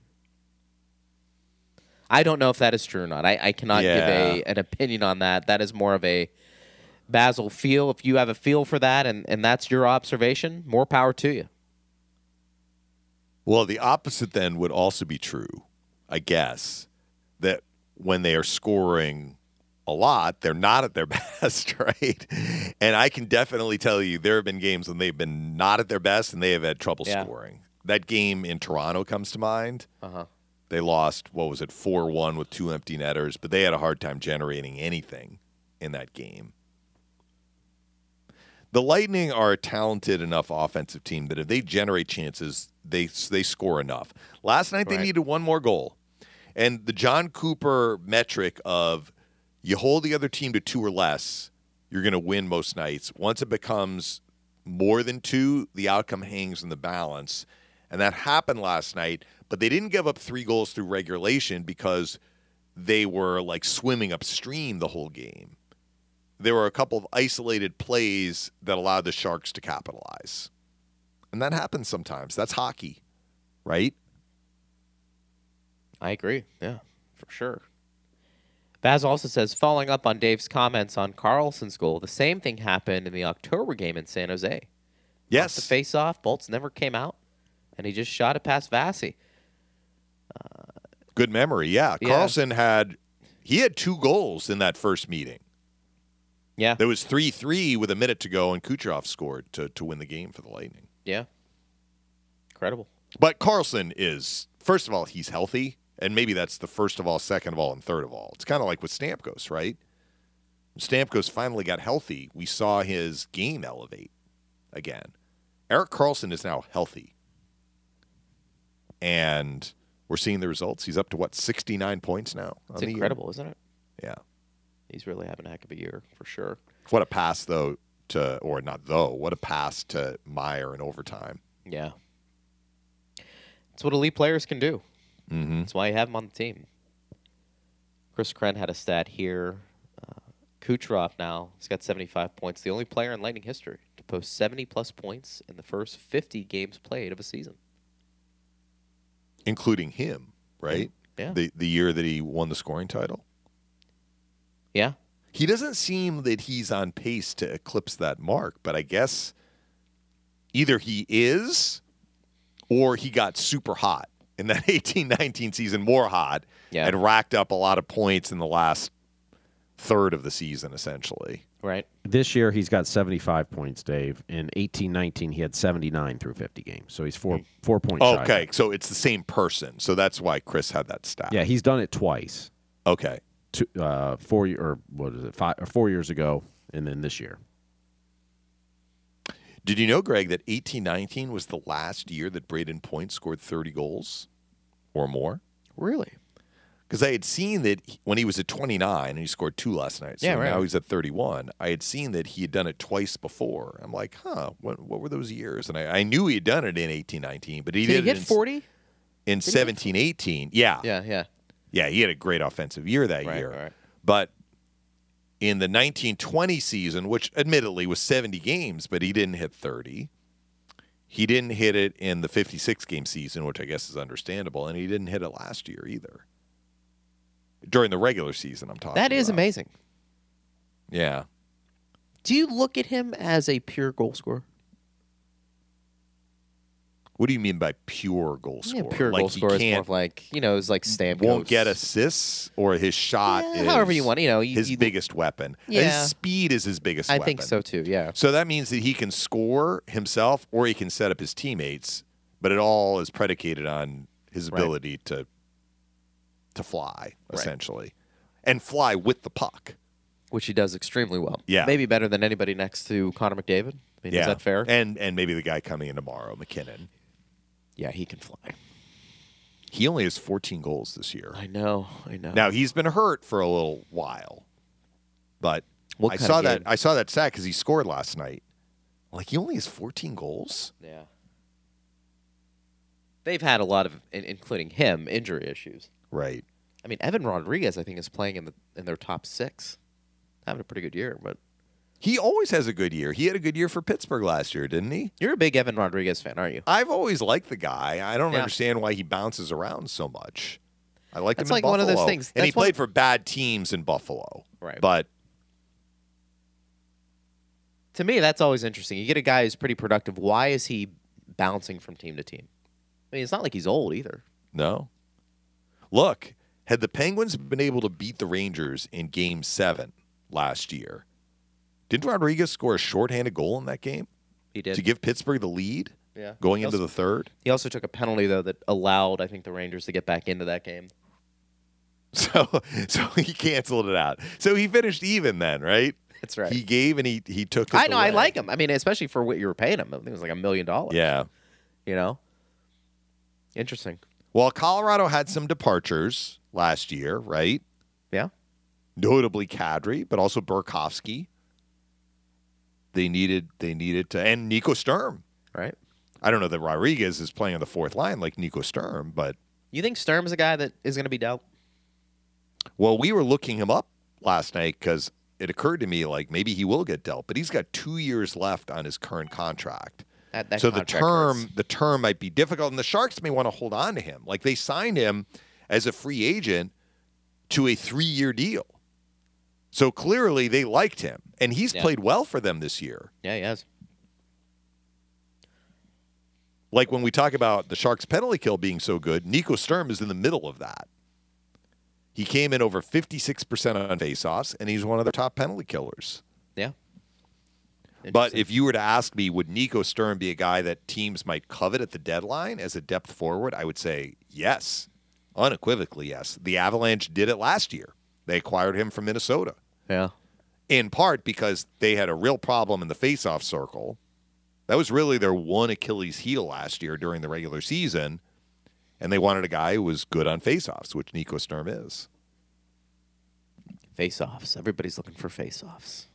I don't know if that is true or not. I, I cannot give a an opinion on that. That is more of a Basil feel. If you have a feel for that and, and that's your observation, more power to you. Well, the opposite then would also be true, I guess, that when they are scoring a lot, they're not at their best, right? And I can definitely tell you there have been games when they've been not at their best and they have had trouble Yeah. scoring. That game in Toronto comes to mind. Uh-huh. They lost, what was it, 4 1 with two empty netters, but they had a hard time generating anything in that game. The Lightning are a talented enough offensive team that if they generate chances, they they score enough. Last night they Right. needed one more goal. And the John Cooper metric of you hold the other team to two or less, you're going to win most nights. Once it becomes more than two, the outcome hangs in the balance. And that happened last night, but they didn't give up three goals through regulation because they were like swimming upstream the whole game. There were a couple of isolated plays that allowed the Sharks to capitalize. And that happens sometimes. That's hockey, right? I agree. Yeah, for sure. Baz also says, following up on Dave's comments on Karlsson's goal, the same thing happened in the October game in San Jose. yes The Yes. face off, Bolts never came out, and he just shot it past Vassy. Uh, Good memory. Yeah. Yeah. Carlson had he had two goals in that first meeting. Yeah. There was 3-3 with a minute to go and Kucherov scored to to win the game for the Lightning. Yeah. Incredible. But Karlsson is first of all, he's healthy, and maybe that's the first of all, second of all, and third of all. It's kind of like with Stamkos, right? When Stamkos finally got healthy, we saw his game elevate again. Erik Karlsson is now healthy. And we're seeing the results. He's up to what, 69 points now? It's the year? incredible, isn't it? Yeah. He's really having a heck of a year, for sure. What a pass though to or not though, what a pass to Meier in overtime. Yeah. It's what elite players can do. Mm-hmm. That's why you have him on the team. Chris Kren had a stat here. Uh, Kucherov now he's got 75 points. The only player in Lightning history to post 70 plus points in the first 50 games played of a season. Including him, right? Yeah. The the year that he won the scoring title. Yeah. He doesn't seem that he's on pace to eclipse that mark, but I guess either he is or he got super hot in that 18 19 season, more hot, Yeah. and racked up a lot of points in the last third of the season, essentially. Right. This year he's got 75 points, Dave. In 18-19 he had 79 through 50 games. So he's four mm. four points Okay, that. so it's the same person. So that's why Chris had that stat. Yeah, he's done it twice. Okay. Two, uh, four or what is it? Five or four years ago, and then this year. Did you know, Greg, that eighteen nineteen was the last year that Brayden Point scored 30 goals or more? Really? Because I had seen that he- when he was at 29 and he scored two last night. So Yeah, right. now he's at 31. I had seen that he had done it twice before. I'm like, huh, what, what were those years? And I, I knew he had done it in eighteen nineteen, but he Did, did, he it get in, 40? in he get 17 18. Yeah. Yeah, yeah. Yeah, he had a great offensive year that Right, year. right. But in the 1920 season, which admittedly was 70 games, but he didn't hit 30. He didn't hit it in the 56 game season, which I guess is understandable, and he didn't hit it last year either. During the regular season, I'm talking. That is about. amazing. Yeah. Do you look at him as a pure goal scorer? What do you mean by pure goal Yeah, pure like goal scorer is more can't, of like, you know, it's like Stamkos. won't get assists, or his shot Yeah, is however you want, you know, you- his you- biggest weapon. Yeah. His speed is his biggest weapon. I weapon. think so too, yeah. So that means that he can score himself or he can set up his teammates, but it all is predicated on his Right. ability to to fly, Right. essentially. And fly with the puck. Which he does extremely well. Yeah. Maybe better than anybody next to Connor McDavid. I mean, yeah. is that fair? And and maybe the guy coming in tomorrow, MacKinnon. Yeah, he can fly. He only has 14 goals this year. I know, I know. Now he's been hurt for a little while, but What I saw that? I saw that stat because he scored last night. Like he only has 14 goals. yeah. They've had a lot of, including him, injury issues. Right. I mean, Evan Rodrigues, I think, is playing in the in their top six, having a pretty good year. But He always has a good year. He had a good year for Pittsburgh last year, didn't he? you're a big Evan Rodrigues fan, aren't you? I've always liked the guy. I don't Yeah. understand why he bounces around so much. I like That's him in like one of those Buffalo. things. And he That's played for bad teams in Buffalo. Right. But to me, that's always interesting. You get a guy who's pretty productive. Why is he bouncing from team to team? I mean, it's not like he's old either. no. Look, had the Penguins been able to beat the Rangers in game seven last year, didn't Rodrigues score a shorthanded goal in that game He did. to give Pittsburgh the lead yeah. going he into also, the third? He also took a penalty though that allowed, I think, the Rangers to get back into that game. So so he canceled it out. So he finished even then, right? That's right. He gave and he he took I know. I like him. I mean, especially for what you were paying him. I think it was like a million dollars. Yeah. You know. Interesting. Well, Colorado had some departures last year, right? Yeah. Notably Kadri, but also Burakovsky. They needed they needed to and Nico Sturm. Right. I don't know that Rodrigues is playing on the fourth line like Nico Sturm, but You think Sturm's a guy that is going to be dealt? well, we were looking him up last night because it occurred to me like maybe he will get dealt, but he's got two years left on his current contract. That, that so the term hurts. the term might be difficult, and the Sharks may want to hold on to him. Like they signed him as a free agent to a three year deal. So clearly they liked him, and he's Yeah. played well for them this year. Yeah, he has. Like when we talk about the Sharks penalty kill being so good, Nico Sturm is in the middle of that. He came in over 56% on faceoffs, and he's one of their top penalty killers. Yeah. But if you were to ask me, would Nico Sturm be a guy that teams might covet at the deadline as a depth forward? I would say yes, unequivocally yes. The Avalanche did it last year. They acquired him from Minnesota, yeah. in part because they had a real problem in the faceoff circle. That was really their one Achilles heel last year during the regular season, and they wanted a guy who was good on faceoffs, which Nico Sturm is. Face-offs. Everybody's looking for face-offs.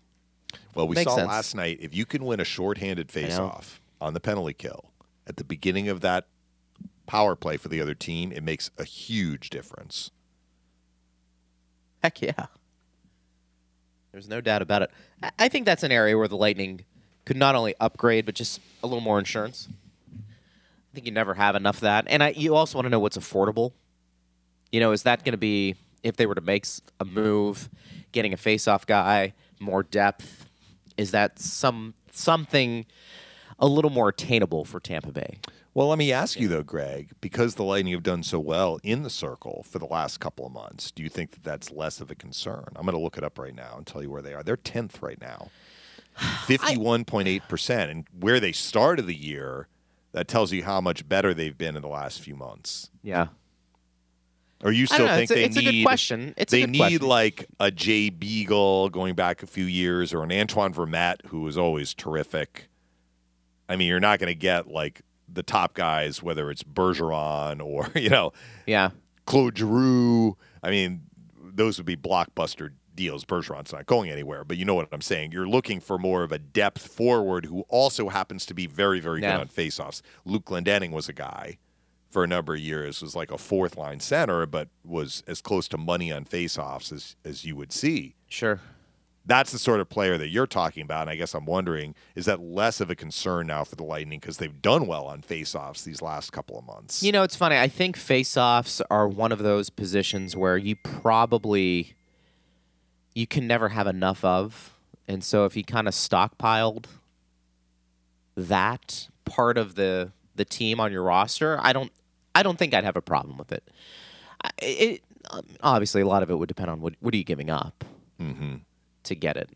Well, we Makes saw sense. last night if you can win a shorthanded faceoff on the penalty kill at the beginning of that power play for the other team, it makes a huge difference. Heck yeah. There's no doubt about it. I- think that's an area where the Lightning could not only upgrade, but just a little more insurance. I think you never have enough of that. And I, you also want to know what's affordable. You know, is that going to be, if they were to make a move, getting a face-off guy, more depth, is that some something a little more attainable for Tampa Bay? Well, let me ask you though, Greg, because the Lightning have done so well in the circle for the last couple of months, do you think that that's less of a concern? I'm going to look it up right now and tell you where they are. They're 10th right now. 51.8%. And where they started the year, that tells you how much better they've been in the last few months. Yeah. Or you still know. think It's a- they it's a need good question. It's they need question. like a Jay Beagle going back a few years or an Antoine Vermette who was always terrific. I mean, you're not going to get like the top guys, whether it's Bergeron or you know Yeah. Claude Giroux. I mean, those would be blockbuster deals. Bergeron's not going anywhere, but you know what I'm saying. You're looking for more of a depth forward who also happens to be very, very Yeah. good on faceoffs. Luke Glendening was a guy for a number of years, was like a fourth line center, but was as close to money on faceoffs as, as you would see. Sure. That's the sort of player that you're talking about. And I guess I'm wondering, is that less of a concern now for the Lightning because they've done well on faceoffs these last couple of months? You know, it's funny. I think face-offs are one of those positions where you probably you can never have enough of, and so if you kind of stockpiled that part of the the team on your roster, I don't I don't think I'd have a problem with it. It obviously a lot of it would depend on what what are you giving up mm-hmm. To get it.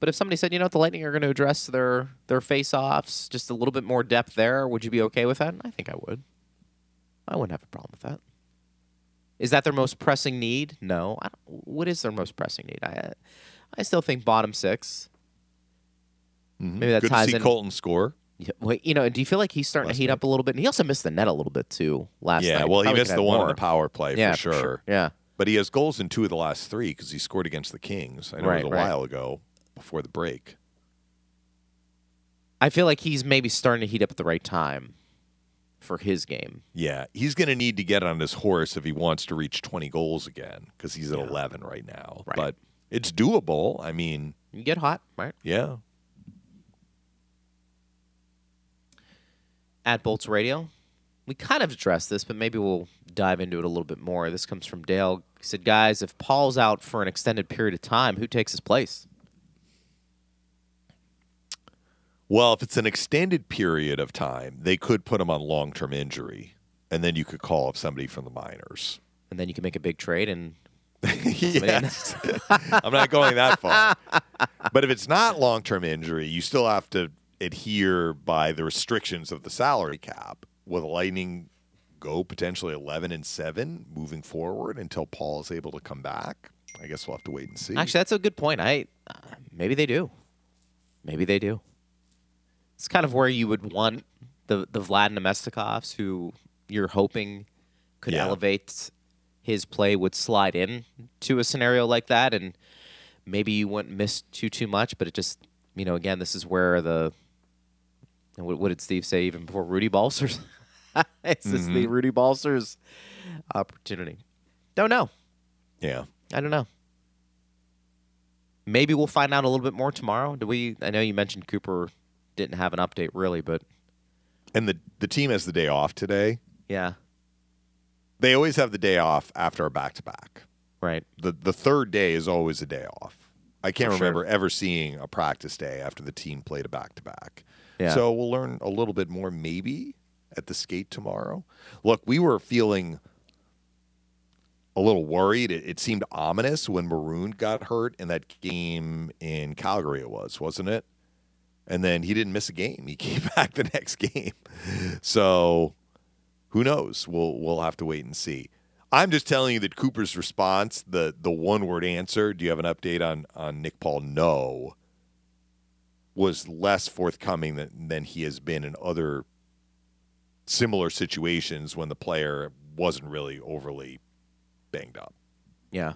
But if somebody said, you know, what, the Lightning are going to address their their face-offs, just a little bit more depth there, would you be okay with that? I think I would. I wouldn't have a problem with that. Is that their most pressing need? No. What is their most pressing need? I I still think bottom 6 mm-hmm. Maybe that Good to see in. Colton score. Yeah, wait, you know, do you feel like he's starting Last to heat night. up a little bit? And he also missed the net a little bit too last year. yeah, night. well, he Probably missed the one on the power play yeah, for sure. Yeah. But he has goals in two of the last three because he scored against the Kings. I know Right, it was a right. while ago before the break. I feel like he's maybe starting to heat up at the right time for his game. Yeah, he's going to need to get on his horse if he wants to reach 20 goals again because he's at 11 right now. Right. But it's doable. I mean, You get hot, right? yeah. at Bolts Radio. We kind of addressed this, but maybe we'll dive into it a little bit more. This comes from Dale. He said, Guys, if Paul's out for an extended period of time, who takes his place? Well, if it's an extended period of time, they could put him on long term injury. And then you could call up somebody from the minors. And then you can make a big trade and yes. I'm not going that far. But if it's not long term injury, you still have to adhere by the restrictions of the salary cap. Will the Lightning go potentially 11 and 7 moving forward until Paul is able to come back? I guess we'll have to wait and see. Actually, that's a good point. I uh, maybe they do. Maybe they do. It's kind of where you would want the the Vlad Namestnikovs, who you're hoping could Yeah. elevate his play, would slide in to a scenario like that, and maybe you wouldn't miss too too much. But it just, you know, again, this is where the and what, what did Steve say even before Rudy Balcers? is this the mm-hmm. Rudy Balcers opportunity? Don't know. yeah. I don't know. maybe we'll find out a little bit more tomorrow. Do we? I know you mentioned Cooper didn't have an update really, but And the the team has the day off today. yeah, They always have the day off after a back to back. right. The the third day is always a day off. I can't For sure. remember ever seeing a practice day after the team played a back to back. Yeah. So we'll learn a little bit more maybe at the skate tomorrow. Look, we were feeling a little worried. It, it seemed ominous when Maroon got hurt in that game in Calgary. It was, wasn't it? And then he didn't miss a game. He came back the next game. So who knows? We'll we'll have to wait and see. I'm just telling you that Cooper's response, the the one word answer, do you have an update on on Nick Paul? No. Was less forthcoming than, than he has been in other similar situations when the player wasn't really overly banged up. Yeah.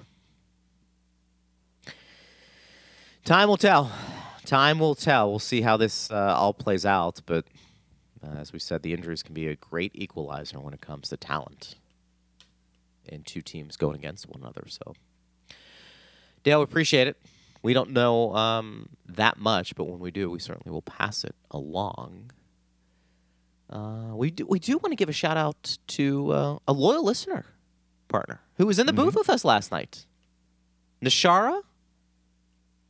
Time will tell. Time will tell. We'll see how this uh, all plays out. But uh, as we said, the injuries can be a great equalizer when it comes to talent and two teams going against one another. So, Dale, we appreciate it. We don't know um, that much, but when we do, we certainly will pass it along. Uh, we do. We do want to give a shout out to uh, a loyal listener partner who was in the booth with us last night. Nishara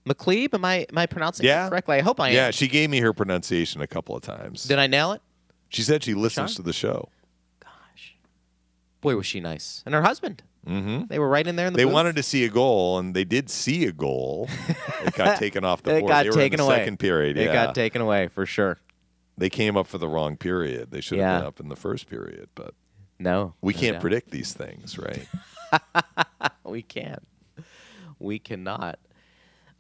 McLeeb. Am I am I pronouncing Yeah. it correctly? I hope I yeah, am. Yeah, she gave me her pronunciation a couple of times. Did I nail it? She said she listens Sean? to the show. Gosh, boy, was she nice, and her husband. Mm-hmm. They were right in there in the They booth. wanted to see a goal, and they did see a goal. it got taken off the It board. got they were taken in the away. Second period. It yeah. got taken away for sure. They came up for the wrong period. They should have Yeah. been up in the first period, but No, we no can't doubt. predict these things, right? We can't. We cannot.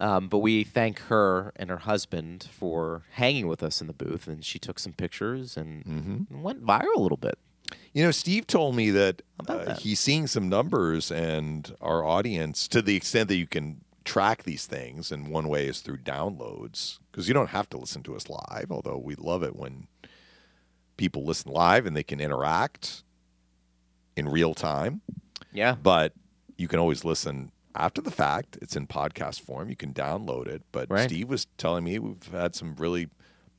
Um, but we thank her and her husband for hanging with us in the booth, and she took some pictures and Mm-hmm. went viral a little bit. You know, Steve told me that, about uh, that? he's seeing some numbers, and our audience, to the extent that you can track these things, and one way is through downloads, because you don't have to listen to us live, although we love it when people listen live and they can interact in real time. Yeah, But you can always listen after the fact. It's in podcast form. You can download it. But Right. Steve was telling me we've had some really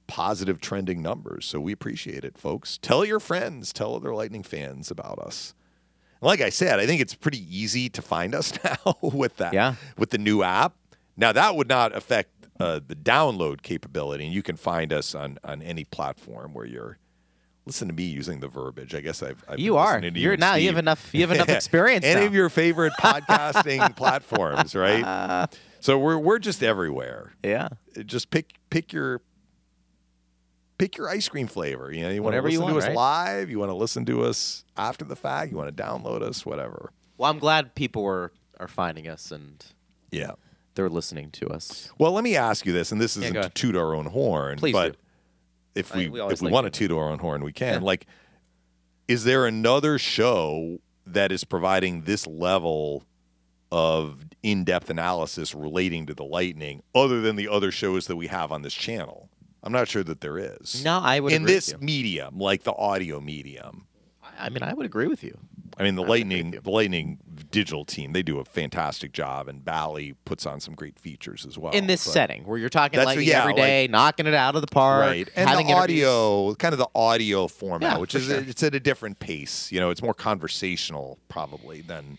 positive trending numbers. So we appreciate it, folks. Tell your friends, tell other Lightning fans about us. And like I said, I think it's pretty easy to find us now with that, Yeah. with the new app. Now that would not affect uh, the download capability, and you can find us on on any platform where you're. Listen to me using the verbiage. I guess I've. I've you are. you You're now. You have enough. You have enough experience. Any now. of your favorite podcasting platforms, right? So we're we're just everywhere. yeah. Just pick pick your pick your ice cream flavor. You know, you want to listen to us right? live. You want to listen to us after the fact. You want to download us, whatever. Well, I'm glad people were are finding us and Yeah. They're listening to us. Well, let me ask you this, and this isn't go to ahead. toot our own horn, Please but do. if I- we, we always if we like want to to. toot our own horn, we can. Like, is there another show that is providing this level of in-depth analysis relating to the Lightning, other than the other shows that we have on this channel? I'm not sure that there is. No, I would in agree this with you. medium, like the audio medium. I mean, I would agree with you. I mean, the I Lightning, the Lightning digital team, they do a fantastic job, and Bally puts on some great features as well. in this but- setting where you're talking like yeah, every day, knocking it out of the park, right and having the interviews. audio kind of the audio format Yeah, which is sure. it's at a different pace you know it's more conversational probably than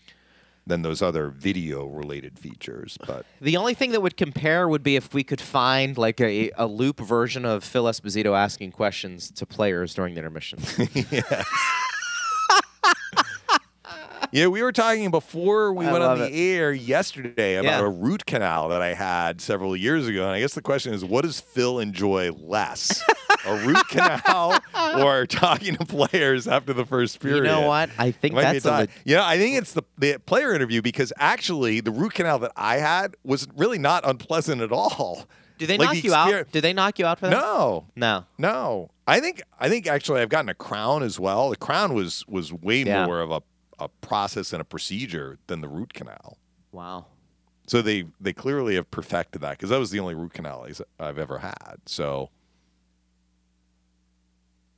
than those other video related features but The only thing that would compare would be if we could find like a, a loop version of Phil Esposito asking questions to players during the intermission. yeah we were talking before we I went on the it. air yesterday about Yeah. a root canal that i had several years ago and i guess the question is what does phil enjoy less a root canal or talking to players after the first period. you know what? I think that's a tie. le- yeah, I think it's the, the player interview because actually the root canal that I had was really not unpleasant at all. Do they Like knock the you out? Do they knock you out for that? No, No. no. I think I think actually I've gotten a crown as well. The crown was was way Yeah. more of a, a process and a procedure than the root canal. Wow. So they they clearly have perfected that because that was the only root canal I've- ever had. So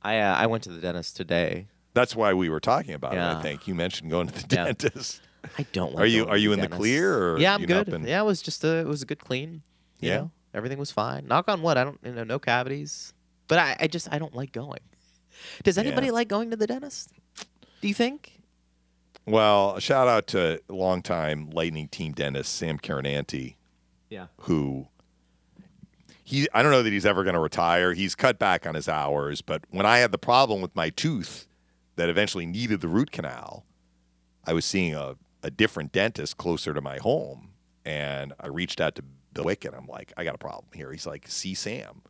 I uh, I went to the dentist today. that's why we were talking about it. I think you mentioned going to the Yeah. dentist. I don't. Like Are you- are you in the clear, or yeah, I'm good. been- Yeah, it was just a it was a good clean. You Yeah? know, everything was fine. Knock on wood. I don't you know no cavities, but I, I just I don't like going. Does anybody Yeah. like going to the dentist? Do you think? Well, a shout out to longtime Lightning team dentist Sam Carinanti, Yeah. who he I don't know that he's ever going to retire. He's cut back on his hours, but when I had the problem with my tooth that eventually needed the root canal, I was seeing a, a different dentist closer to my home, and I reached out to Bill Wick, and I'm like, I got a problem here. He's like, see Sam.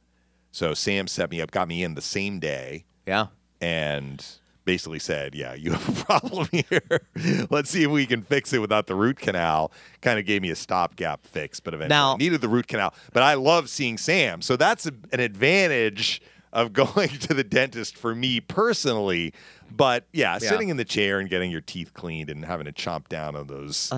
So Sam set me up, got me in the same day Yeah. and basically said, "Yeah, you have a problem here. Let's see if we can fix it without the root canal." Kind of gave me a stopgap fix, but eventually Now- I needed the root canal. But I love seeing Sam, so that's a, an advantage of going to the dentist for me personally. But yeah, Yeah. sitting in the chair and getting your teeth cleaned and having to chomp down on those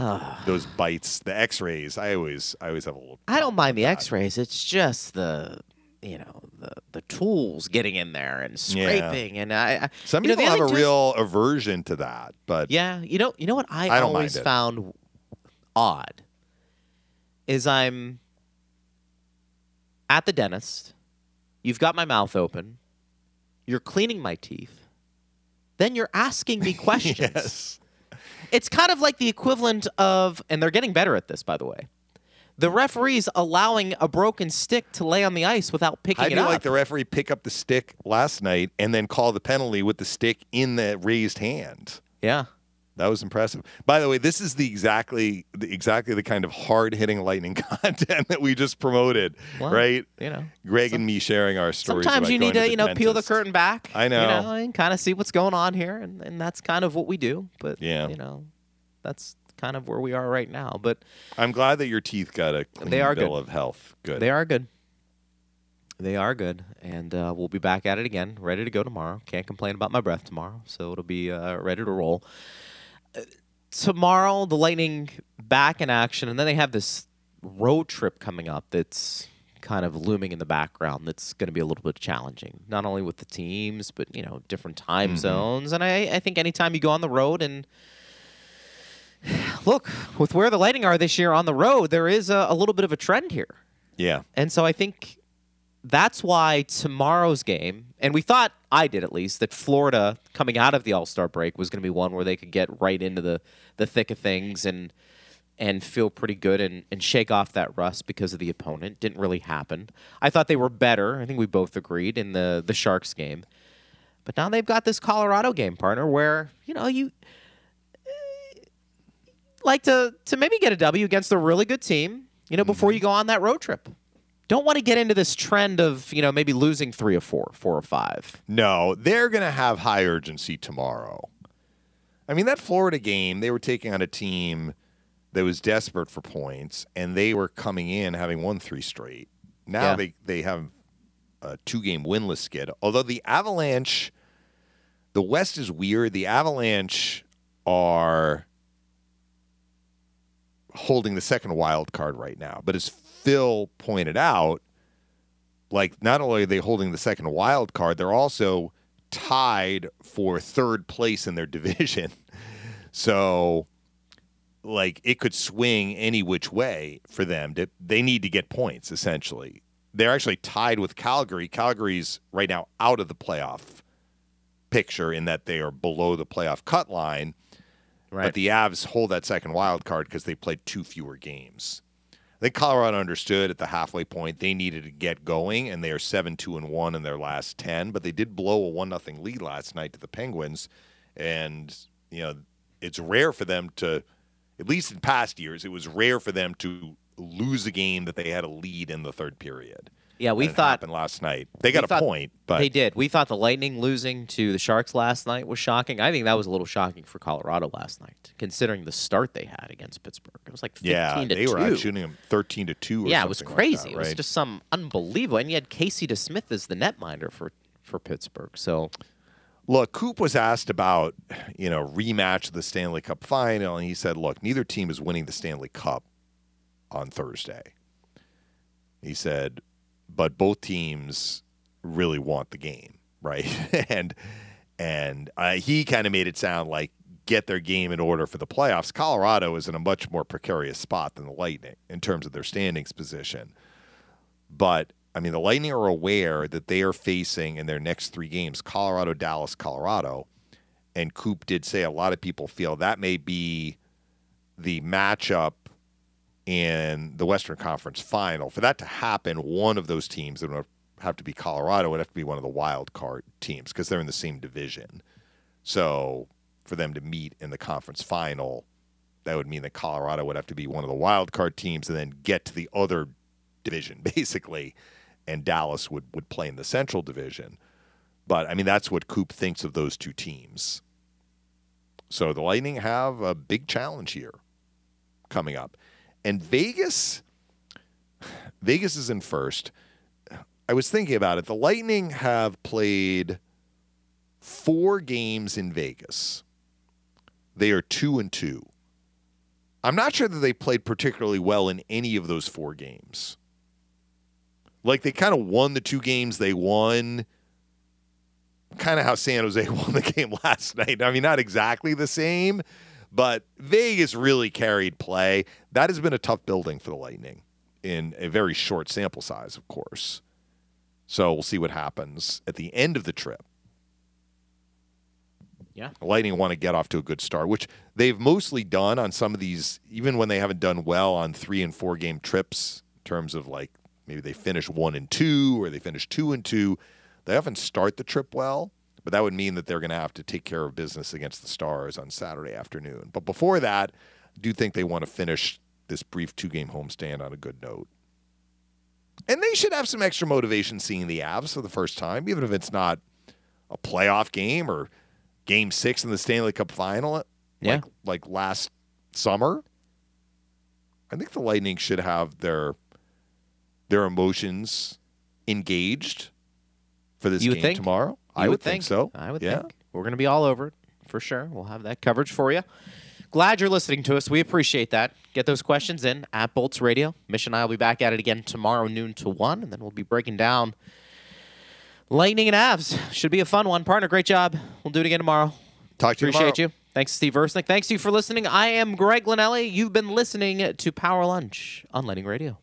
those bites, the X-rays. I always I always have a little. I don't mind the. X-rays. It's just the you know the the tools getting in there and Yeah. scraping and I. I Some you know, people have a real aversion to that, but Yeah, you know, you know what I, I always found odd is I'm at the dentist. You've got my mouth open. You're cleaning my teeth. Then you're asking me questions. yes. It's kind of like the equivalent of, and they're getting better at this, by the way. The referees allowing a broken stick to lay on the ice without picking it up. you up. like the referee pick up the stick last night and then call the penalty with the stick in the raised hand? yeah. That was impressive. By the way, this is the exactly the, exactly the kind of hard hitting lightning content that we just promoted, Well, right? You know. Greg and me sharing our stories. Sometimes you need to, the you know, peel the curtain back. I know, You know. know, and kind of see what's going on here, and, and that's kind of what we do. But Yeah. you know, that's kind of where we are right now. But I'm glad that your teeth got a clean They are bill good. of health. Good. they are good. They are good, and uh, we'll be back at it again, ready to go tomorrow. Can't complain about my breath tomorrow, so it'll be uh, ready to roll. Uh, tomorrow, the Lightning back in action, and then they have this road trip coming up that's kind of looming in the background. That's going to be a little bit challenging, not only with the teams, but you know, different time zones. And I, I think anytime you go on the road and look with where the Lightning are this year on the road, there is a, a little bit of a trend here. yeah. And so I think that's why tomorrow's game, and we thought I did at least that Florida coming out of the All Star break was going to be one where they could get right into the the thick of things and and feel pretty good and, and shake off that rust because of the opponent. Didn't really happen. I thought they were better. I think we both agreed in the the Sharks game. But now they've got this Colorado game partner where, you know, you like to to maybe get a W against a really good team, you know, before you mm-hmm. go on that road trip. Don't want to get into this trend of, you know, maybe losing three or four, four or five. No, they're going to have high urgency tomorrow. I mean, that Florida game, they were taking on a team that was desperate for points, and they were coming in having won three straight. Now Yeah. they, they have a two game winless skid. Although the Avalanche, the West is weird. The Avalanche are holding the second wild card right now. But as Phil pointed out, like not only are they holding the second wild card, they're also tied for third place in their division. So like it could swing any which way for them. To, they need to get points essentially. They're actually tied with Calgary. Calgary's right now out of the playoff picture in that they are below the playoff cut line. But the Avs hold that second wild card because they played two fewer games. I think Colorado understood at the halfway point they needed to get going, and they are seven two and one in their last ten. But they did blow a one nothing lead last night to the Penguins, and you know it's rare for them to, at least in past years, it was rare for them to lose a game that they had a lead in the third period. Yeah, we thought happened last night. They got a point, but they did. We thought the Lightning losing to the Sharks last night was shocking. I think that was a little shocking for Colorado last night, considering the start they had against Pittsburgh. It was like 15 yeah, to they 2. were out shooting them thirteen to two. Or yeah, it was something like crazy. that, It was just some unbelievable. And you had Casey DeSmith as the netminder for for Pittsburgh. So Look, Coop was asked about, you know, rematch of the Stanley Cup final, and he said, look, neither team is winning the Stanley Cup on Thursday. He said, but both teams really want the game, right? and and uh, he kind of made it sound like get their game in order for the playoffs. Colorado is in a much more precarious spot than the Lightning in terms of their standings position. But I mean, the Lightning are aware that they are facing in their next three games Colorado, Dallas, Colorado. And Coop did say a lot of people feel that may be the matchup in the Western Conference final. For that to happen, one of those teams that would have to be Colorado would have to be one of the wild card teams because they're in the same division. So for them to meet in the conference final, that would mean that Colorado would have to be one of the wild card teams and then get to the other division, basically, and Dallas would, would play in the Central Division. But I mean, that's what Coop thinks of those two teams. So the Lightning have a big challenge here coming up. And Vegas, Vegas is in first. I was thinking about it. The Lightning have played four games in Vegas. They are two and two. I'm not sure that they played particularly well in any of those four games. Like they kind of won the two games they won, kind of how San Jose won the game last night. I mean, not exactly the same, but Vegas really carried play. That has been a tough building for the Lightning in a very short sample size, of course. So we'll see what happens at the end of the trip. Yeah. The Lightning want to get off to a good start, which they've mostly done on some of these, even when they haven't done well on three and four game trips, in terms of like maybe they finish one and two or they finish two and two. They often start the trip well, but that would mean that they're going to have to take care of business against the Stars on Saturday afternoon. But before that, I do think they want to finish this brief two game homestand on a good note. And they should have some extra motivation seeing the Avs for the first time, even if it's not a playoff game or game six in the Stanley Cup final Yeah. like, like last summer. I think the Lightning should have their their emotions engaged for this You game think? tomorrow. You I would think, so. I would yeah. think. We're going to be all over it for sure. We'll have that coverage for you. Glad you're listening to us. We appreciate that. Get those questions in at Bolts Radio. Mish and I will be back at it again tomorrow, noon to 1, and then we'll be breaking down Lightning and Avs. Should be a fun one. Partner, great job. We'll do it again tomorrow. Talk to you Appreciate tomorrow. you. Thanks, Steve Versnick. Thanks to you for listening. I am Greg Linnelli. You've been listening to Power Lunch on Lightning Radio.